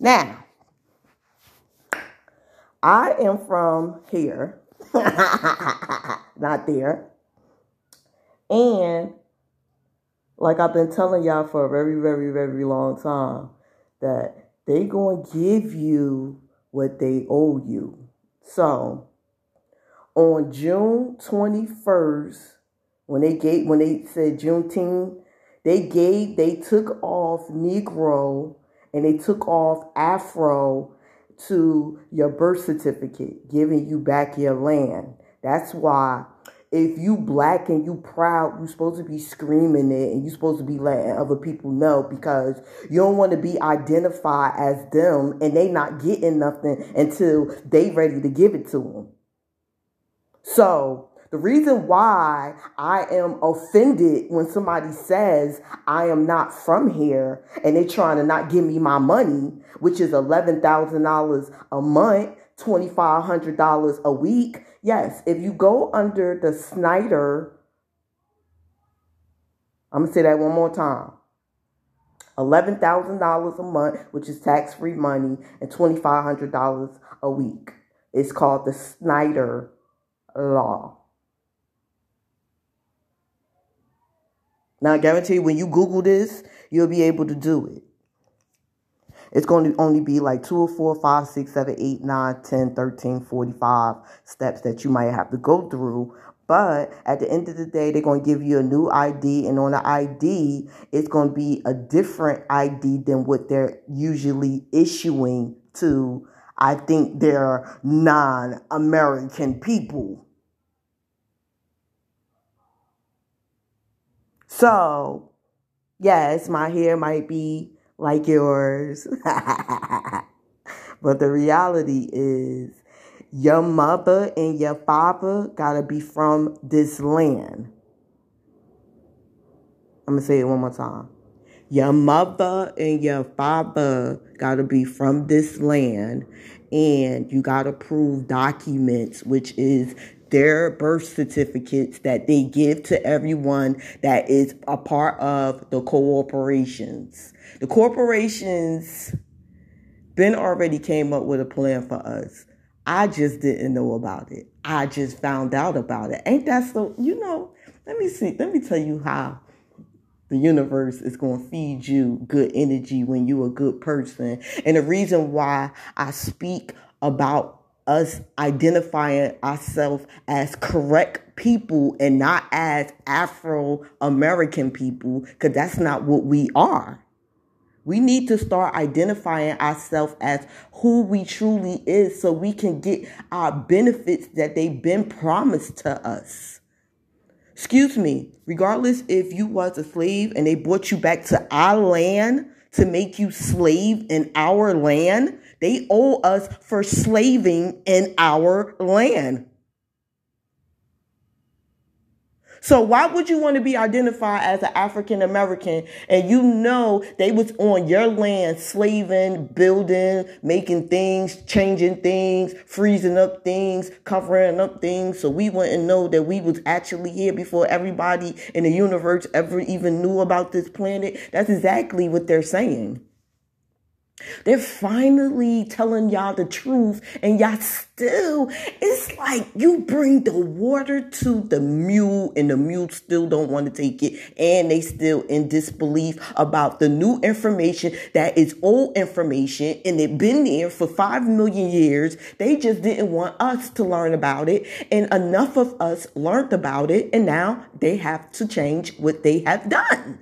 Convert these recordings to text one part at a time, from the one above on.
now, I am from here, not there. And like I've been telling y'all for a very, very, very long time, that they going to give you what they owe you. So, on June 21st, when they gave when they said Juneteenth, they gave they took off Negro and they took off Afro to your birth certificate, giving you back your land. That's why if you black and you proud, you're supposed to be screaming it and you're supposed to be letting other people know because you don't want to be identified as them and they not getting nothing until they ready to give it to them. So the reason why I am offended when somebody says I am not from here and they're trying to not give me my money, which is $11,000 a month, $2,500 a week. Yes, if you go under the Snyder, I'm going to say that one more time. $11,000 a month, which is tax free money, and $2,500 a week. It's called the Snyder law. Now, I guarantee you, when you Google this, you'll be able to do it. It's going to only be like 2 or 4, 5, 6, 7, 8, 9, 10, 13, 45 steps that you might have to go through. But at the end of the day, they're going to give you a new ID, and on the ID, it's going to be a different ID than what they're usually issuing to I think they're non American people. So, yes, my hair might be like yours. but the reality is, your mother and your father gotta be from this land. I'm gonna say it one more time. Your mother and your father got to be from this land, and you got to prove documents, which is their birth certificates that they give to everyone that is a part of the corporations. The corporations Ben already came up with a plan for us. I just didn't know about it. I just found out about it. Ain't that so? You know, let me see. Let me tell you how the universe is going to feed you good energy when you're a good person. And the reason why I speak about us identifying ourselves as correct people and not as Afro American people, because that's not what we are. We need to start identifying ourselves as who we truly is so we can get our benefits that they've been promised to us. Excuse me, regardless if you was a slave and they brought you back to our land to make you slave in our land, they owe us for slaving in our land. So why would you want to be identified as an African American and you know they was on your land slaving, building, making things, changing things, freezing up things, covering up things so we wouldn't know that we was actually here before everybody in the universe ever even knew about this planet? That's exactly what they're saying. They're finally telling y'all the truth, and y'all still, it's like you bring the water to the mule, and the mule still don't want to take it, and they still in disbelief about the new information that is old information, and it been there for five million years. They just didn't want us to learn about it, and enough of us learned about it, and now they have to change what they have done.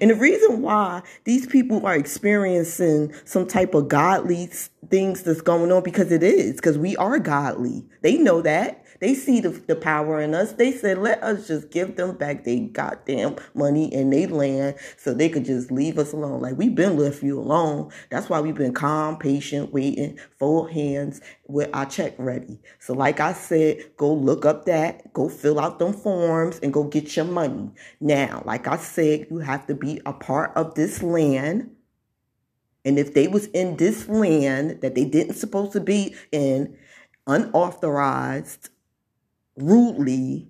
And the reason why these people are experiencing some type of godly things that's going on because it is because we are godly. They know that. They see the, the power in us. They said, let us just give them back their goddamn money and they land so they could just leave us alone. Like we've been left you alone. That's why we've been calm, patient, waiting, fold hands with our check ready. So like I said, go look up that, go fill out them forms and go get your money. Now, like I said, you have to be a part of this land. And if they was in this land that they didn't supposed to be in, unauthorized, rudely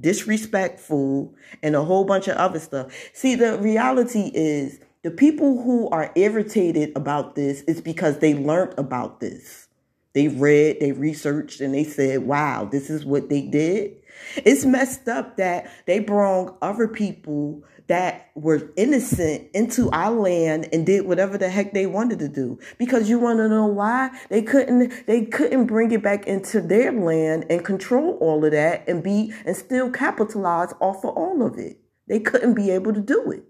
disrespectful, and a whole bunch of other stuff. See, the reality is the people who are irritated about this is because they learned about this. They read, they researched, and they said, wow, this is what they did. It's messed up that they brought other people that were innocent into our land and did whatever the heck they wanted to do. Because you want to know why? They couldn't they couldn't bring it back into their land and control all of that and be and still capitalize off of all of it. They couldn't be able to do it.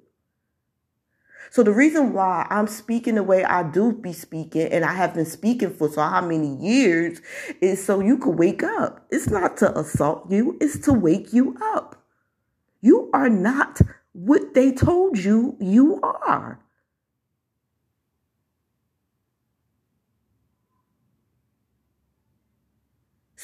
So the reason why I'm speaking the way I do be speaking, and I have been speaking for so how many years, is so you can wake up. It's not to assault you, it's to wake you up. You are not what they told you you are.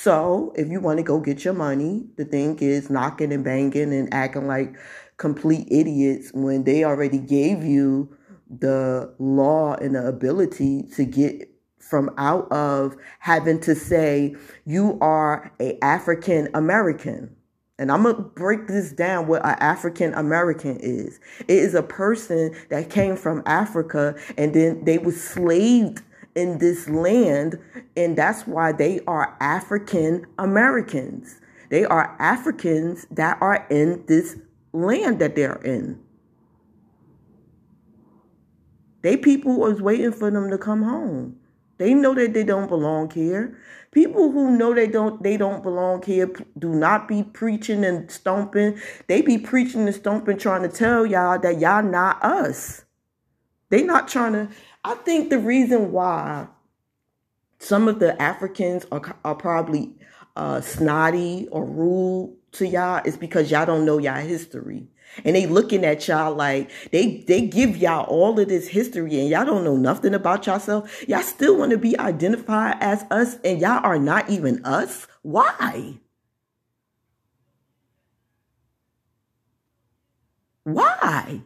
So, if you want to go get your money, the thing is knocking and banging and acting like complete idiots when they already gave you the law and the ability to get from out of having to say you are a African American. And I'm going to break this down what an African American is. It is a person that came from Africa and then they were slaved in this land. And that's why they are African Americans. They are Africans that are in this land that they're in. They people was waiting for them to come home. They know that they don't belong here. People who know they don't they don't belong here do not be preaching and stomping. They be preaching and stomping trying to tell y'all that y'all not us. They not trying to I think the reason why some of the Africans are, are probably uh, snotty or rude to y'all is because y'all don't know y'all history. And they looking at y'all like they they give y'all all of this history and y'all don't know nothing about yourself. Y'all still want to be identified as us and y'all are not even us. Why? Why?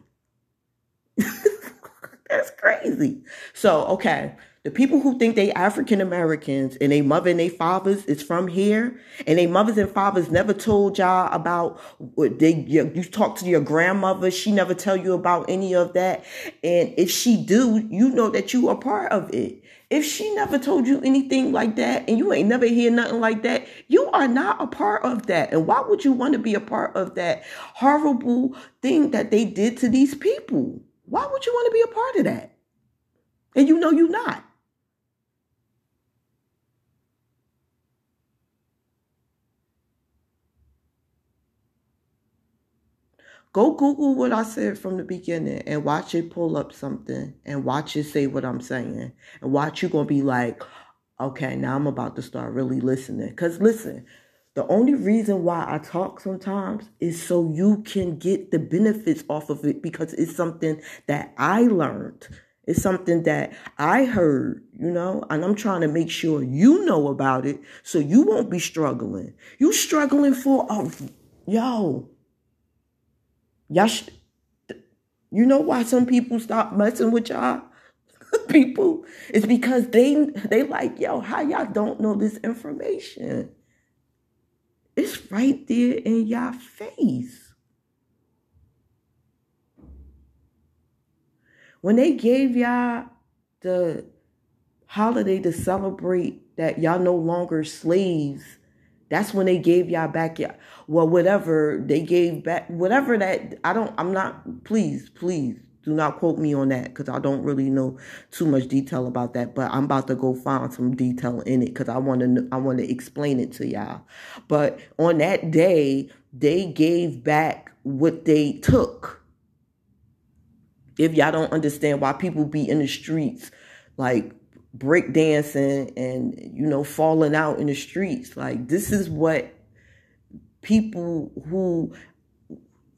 That's crazy. So, okay. The people who think they African Americans and they mother and they fathers is from here, and they mothers and fathers never told y'all about what they you, you talk to your grandmother, she never tell you about any of that. And if she do, you know that you are part of it. If she never told you anything like that and you ain't never hear nothing like that, you are not a part of that. And why would you want to be a part of that horrible thing that they did to these people? Why would you want to be a part of that? And you know you're not. Go Google what I said from the beginning and watch it pull up something and watch it say what I'm saying. And watch you gonna be like, okay, now I'm about to start really listening. Cause listen, the only reason why I talk sometimes is so you can get the benefits off of it because it's something that I learned. It's something that I heard, you know, and I'm trying to make sure you know about it so you won't be struggling. You struggling for a yo, Y'all, sh- you know why some people stop messing with y'all? people it's because they they like yo how y'all don't know this information it's right there in y'all face. When they gave y'all the holiday to celebrate that y'all no longer slaves that's when they gave y'all back y'all well, whatever they gave back, whatever that, I don't, I'm not, please, please do not quote me on that because I don't really know too much detail about that. But I'm about to go find some detail in it because I want to, I want to explain it to y'all. But on that day, they gave back what they took. If y'all don't understand why people be in the streets, like break dancing and you know falling out in the streets like this is what people who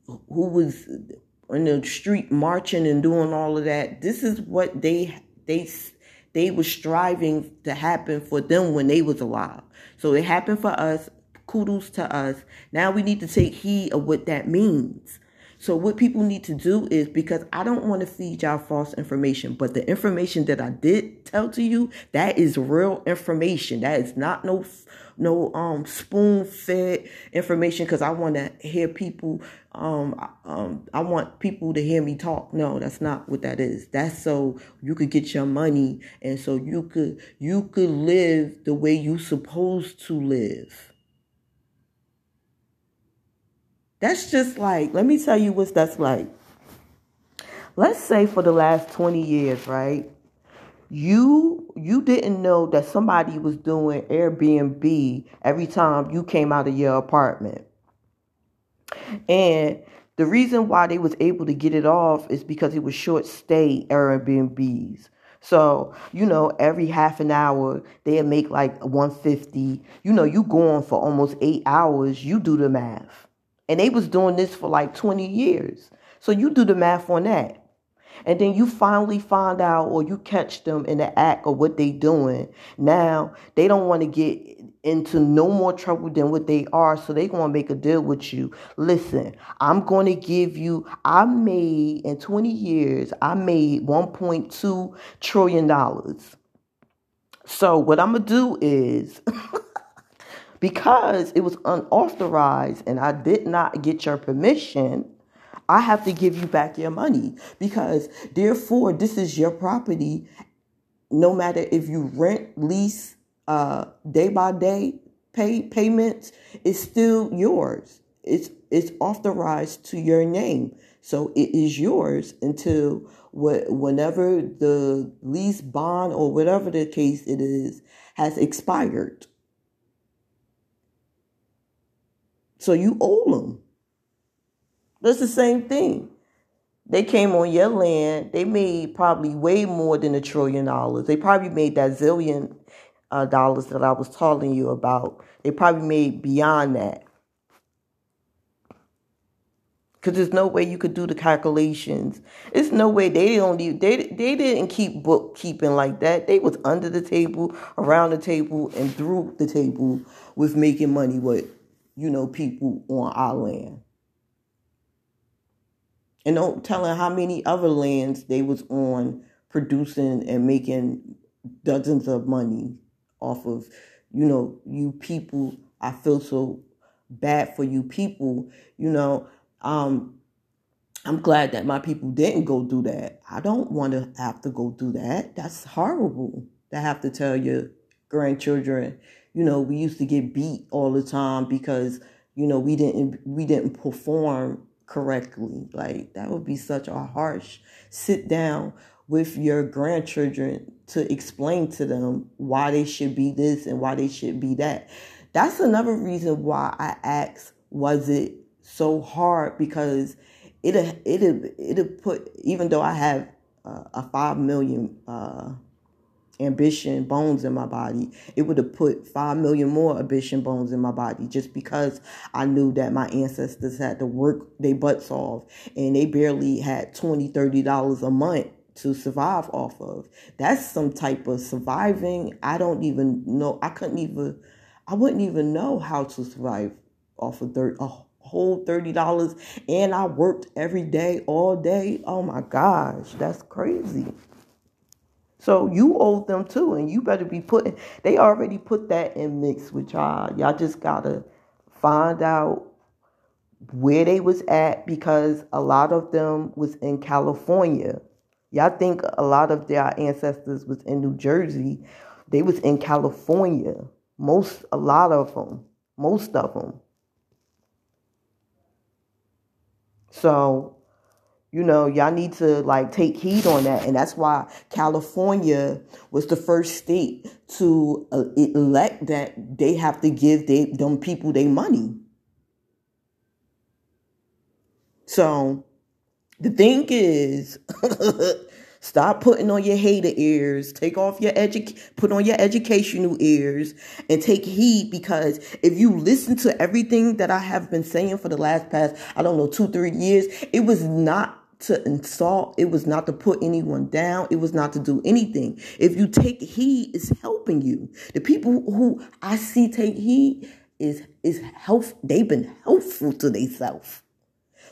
who was in the street marching and doing all of that this is what they they they were striving to happen for them when they was alive. So it happened for us kudos to us. Now we need to take heed of what that means. So what people need to do is because I don't want to feed y'all false information, but the information that I did tell to you, that is real information. That is not no no um spoon fed information because I want to hear people um um I want people to hear me talk. No, that's not what that is. That's so you could get your money and so you could you could live the way you supposed to live. That's just like, let me tell you what that's like. Let's say for the last 20 years, right? You you didn't know that somebody was doing Airbnb every time you came out of your apartment. And the reason why they was able to get it off is because it was short stay Airbnbs. So, you know, every half an hour they'll make like 150. You know, you going for almost eight hours, you do the math. And they was doing this for like 20 years. So you do the math on that. And then you finally find out or you catch them in the act of what they doing. Now they don't want to get into no more trouble than what they are. So they're going to make a deal with you. Listen, I'm going to give you, I made in 20 years, I made $1.2 trillion. So what I'm going to do is because it was unauthorized and I did not get your permission, I have to give you back your money because therefore this is your property no matter if you rent, lease, uh, day by day pay payments, is still yours. It's it's authorized to your name. So it is yours until what whenever the lease bond or whatever the case it is has expired. So you owe them. That's the same thing. They came on your land. They made probably way more than a trillion dollars. They probably made that zillion uh, dollars that I was telling you about. They probably made beyond that. Cause there's no way you could do the calculations. It's no way they don't they they didn't keep bookkeeping like that. They was under the table, around the table, and through the table with making money with you know, people on our land. And don't tell how many other lands they was on producing and making dozens of money off of, you know, you people. I feel so bad for you people, you know. Um, I'm glad that my people didn't go do that. I don't want to have to go do that. That's horrible to have to tell your grandchildren you know, we used to get beat all the time because, you know, we didn't we didn't perform correctly. Like that would be such a harsh sit down with your grandchildren to explain to them why they should be this and why they should be that. That's another reason why I asked, was it so hard? Because it it it put even though I have uh, a five million uh, ambition bones in my body it would have put 5 million more ambition bones in my body just because i knew that my ancestors had to work their butts off and they barely had 20 30 dollars a month to survive off of that's some type of surviving i don't even know i couldn't even i wouldn't even know how to survive off of 30 a whole $30 and i worked every day all day oh my gosh that's crazy so you owe them too, and you better be putting. They already put that in mix with y'all. Y'all just gotta find out where they was at because a lot of them was in California. Y'all think a lot of their ancestors was in New Jersey. They was in California. Most, a lot of them, most of them. So you know, y'all need to like take heed on that. And that's why California was the first state to uh, elect that they have to give they, them people their money. So the thing is, stop putting on your hater ears. Take off your edu- put on your educational ears and take heed because if you listen to everything that I have been saying for the last past, I don't know, two, three years, it was not to insult. It was not to put anyone down. It was not to do anything. If you take heed, it's helping you. The people who I see take heed is is health. They've been helpful to themselves.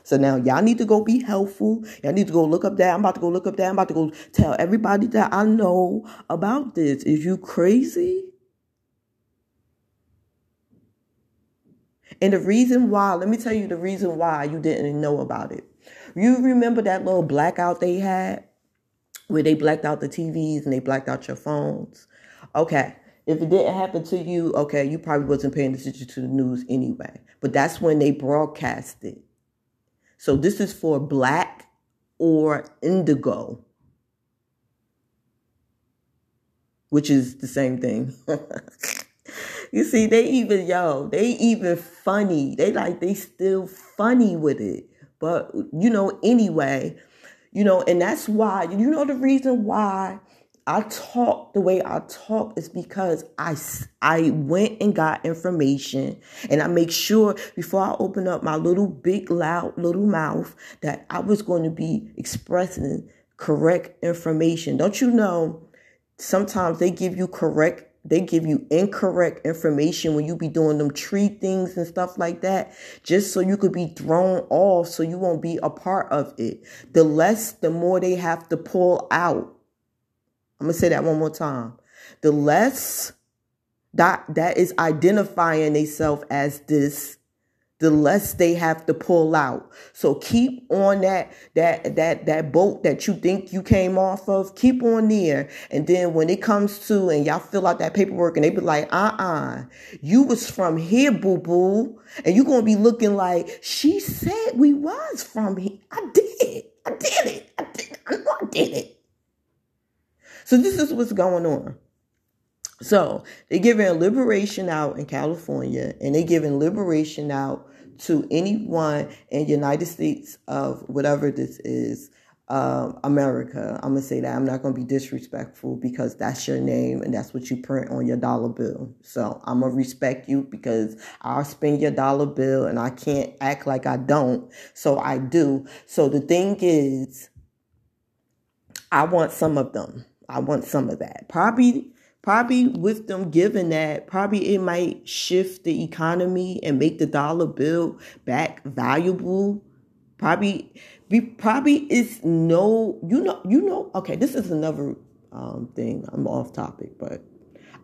So now y'all need to go be helpful. Y'all need to go look up that. I'm about to go look up that. I'm about to go tell everybody that I know about this. Is you crazy? And the reason why, let me tell you the reason why you didn't know about it. You remember that little blackout they had where they blacked out the TVs and they blacked out your phones? Okay. If it didn't happen to you, okay, you probably wasn't paying attention to the news anyway. But that's when they broadcast it. So this is for black or indigo, which is the same thing. you see, they even, yo, they even funny. They like, they still funny with it. But, you know, anyway, you know, and that's why, you know, the reason why I talk the way I talk is because I, I went and got information and I make sure before I open up my little big loud little mouth that I was going to be expressing correct information. Don't you know sometimes they give you correct they give you incorrect information when you be doing them tree things and stuff like that, just so you could be thrown off so you won't be a part of it. The less, the more they have to pull out. I'm gonna say that one more time. The less that that is identifying themselves as this the less they have to pull out. So keep on that that that that boat that you think you came off of, keep on there. And then when it comes to and y'all fill out that paperwork and they be like, uh-uh, you was from here, boo-boo. And you're gonna be looking like she said we was from here. I did. I did it. I did I know I did it. So this is what's going on. So they're giving liberation out in California and they're giving liberation out to anyone in United States of whatever this is, um, America. I'm gonna say that I'm not gonna be disrespectful because that's your name and that's what you print on your dollar bill. So I'm gonna respect you because I'll spend your dollar bill and I can't act like I don't. So I do. So the thing is, I want some of them. I want some of that. Probably probably with them giving that, probably it might shift the economy and make the dollar bill back valuable. Probably, be probably is no, you know, you know. Okay, this is another um, thing. I'm off topic, but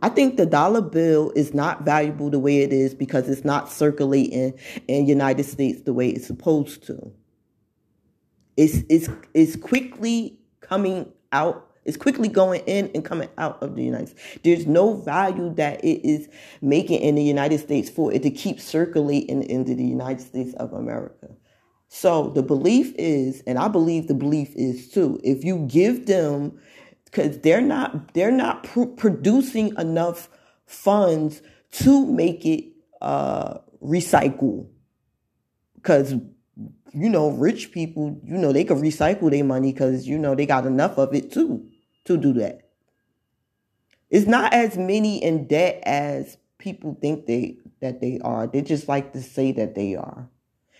I think the dollar bill is not valuable the way it is because it's not circulating in United States the way it's supposed to. It's it's it's quickly coming out it's quickly going in and coming out of the United States. There's no value that it is making in the United States for it to keep circulating into the United States of America. So the belief is, and I believe the belief is too, if you give them, because they're not they're not pr- producing enough funds to make it uh, recycle, because you know rich people, you know they can recycle their money because you know they got enough of it too to do that. It's not as many in debt as people think they that they are. They just like to say that they are.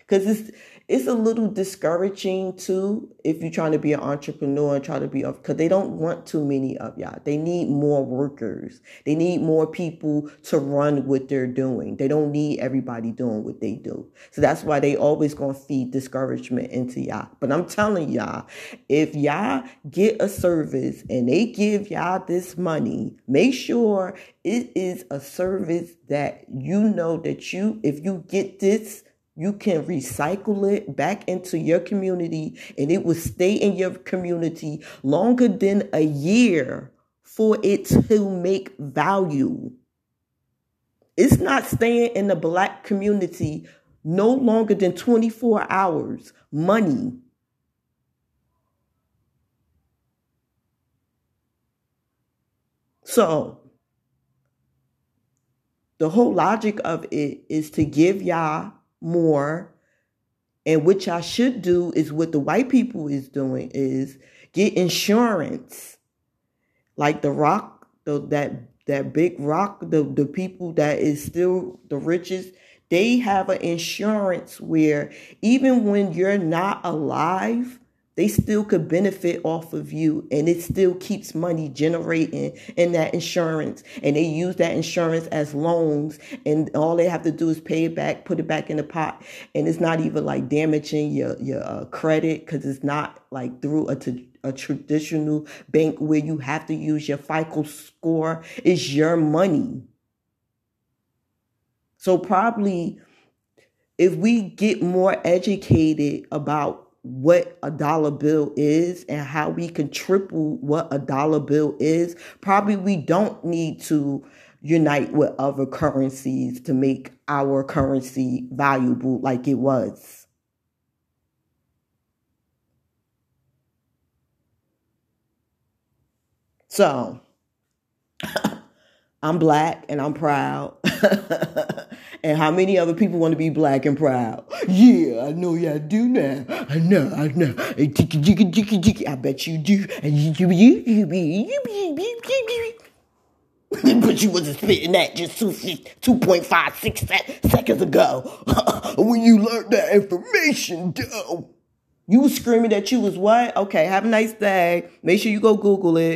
Cuz it's it's a little discouraging too if you're trying to be an entrepreneur and try to be because they don't want too many of y'all. They need more workers. They need more people to run what they're doing. They don't need everybody doing what they do. So that's why they always gonna feed discouragement into y'all. But I'm telling y'all, if y'all get a service and they give y'all this money, make sure it is a service that you know that you, if you get this you can recycle it back into your community and it will stay in your community longer than a year for it to make value. It's not staying in the black community no longer than 24 hours. Money. So, the whole logic of it is to give y'all more and which I should do is what the white people is doing is get insurance. Like the rock, the, that that big rock, the, the people that is still the richest, they have an insurance where even when you're not alive, they still could benefit off of you and it still keeps money generating in that insurance. And they use that insurance as loans and all they have to do is pay it back put it back in the pot. And it's not even like damaging your your uh, credit because it's not like through a, t- a traditional bank where you have to use your FICO score. It's your money. So probably if we get more educated about what a dollar bill is and how we can triple what a dollar bill is, probably we don't need to unite with other currencies to make our currency valuable like it was. So, I'm black and I'm proud. and how many other people want to be black and proud? Yeah, I know y'all do now. I know, I know. I bet you do. But you wasn't spitting that just 2.56 seconds ago when you learned that information, though. You was screaming that you was what? Okay, have a nice day. Make sure you go Google it.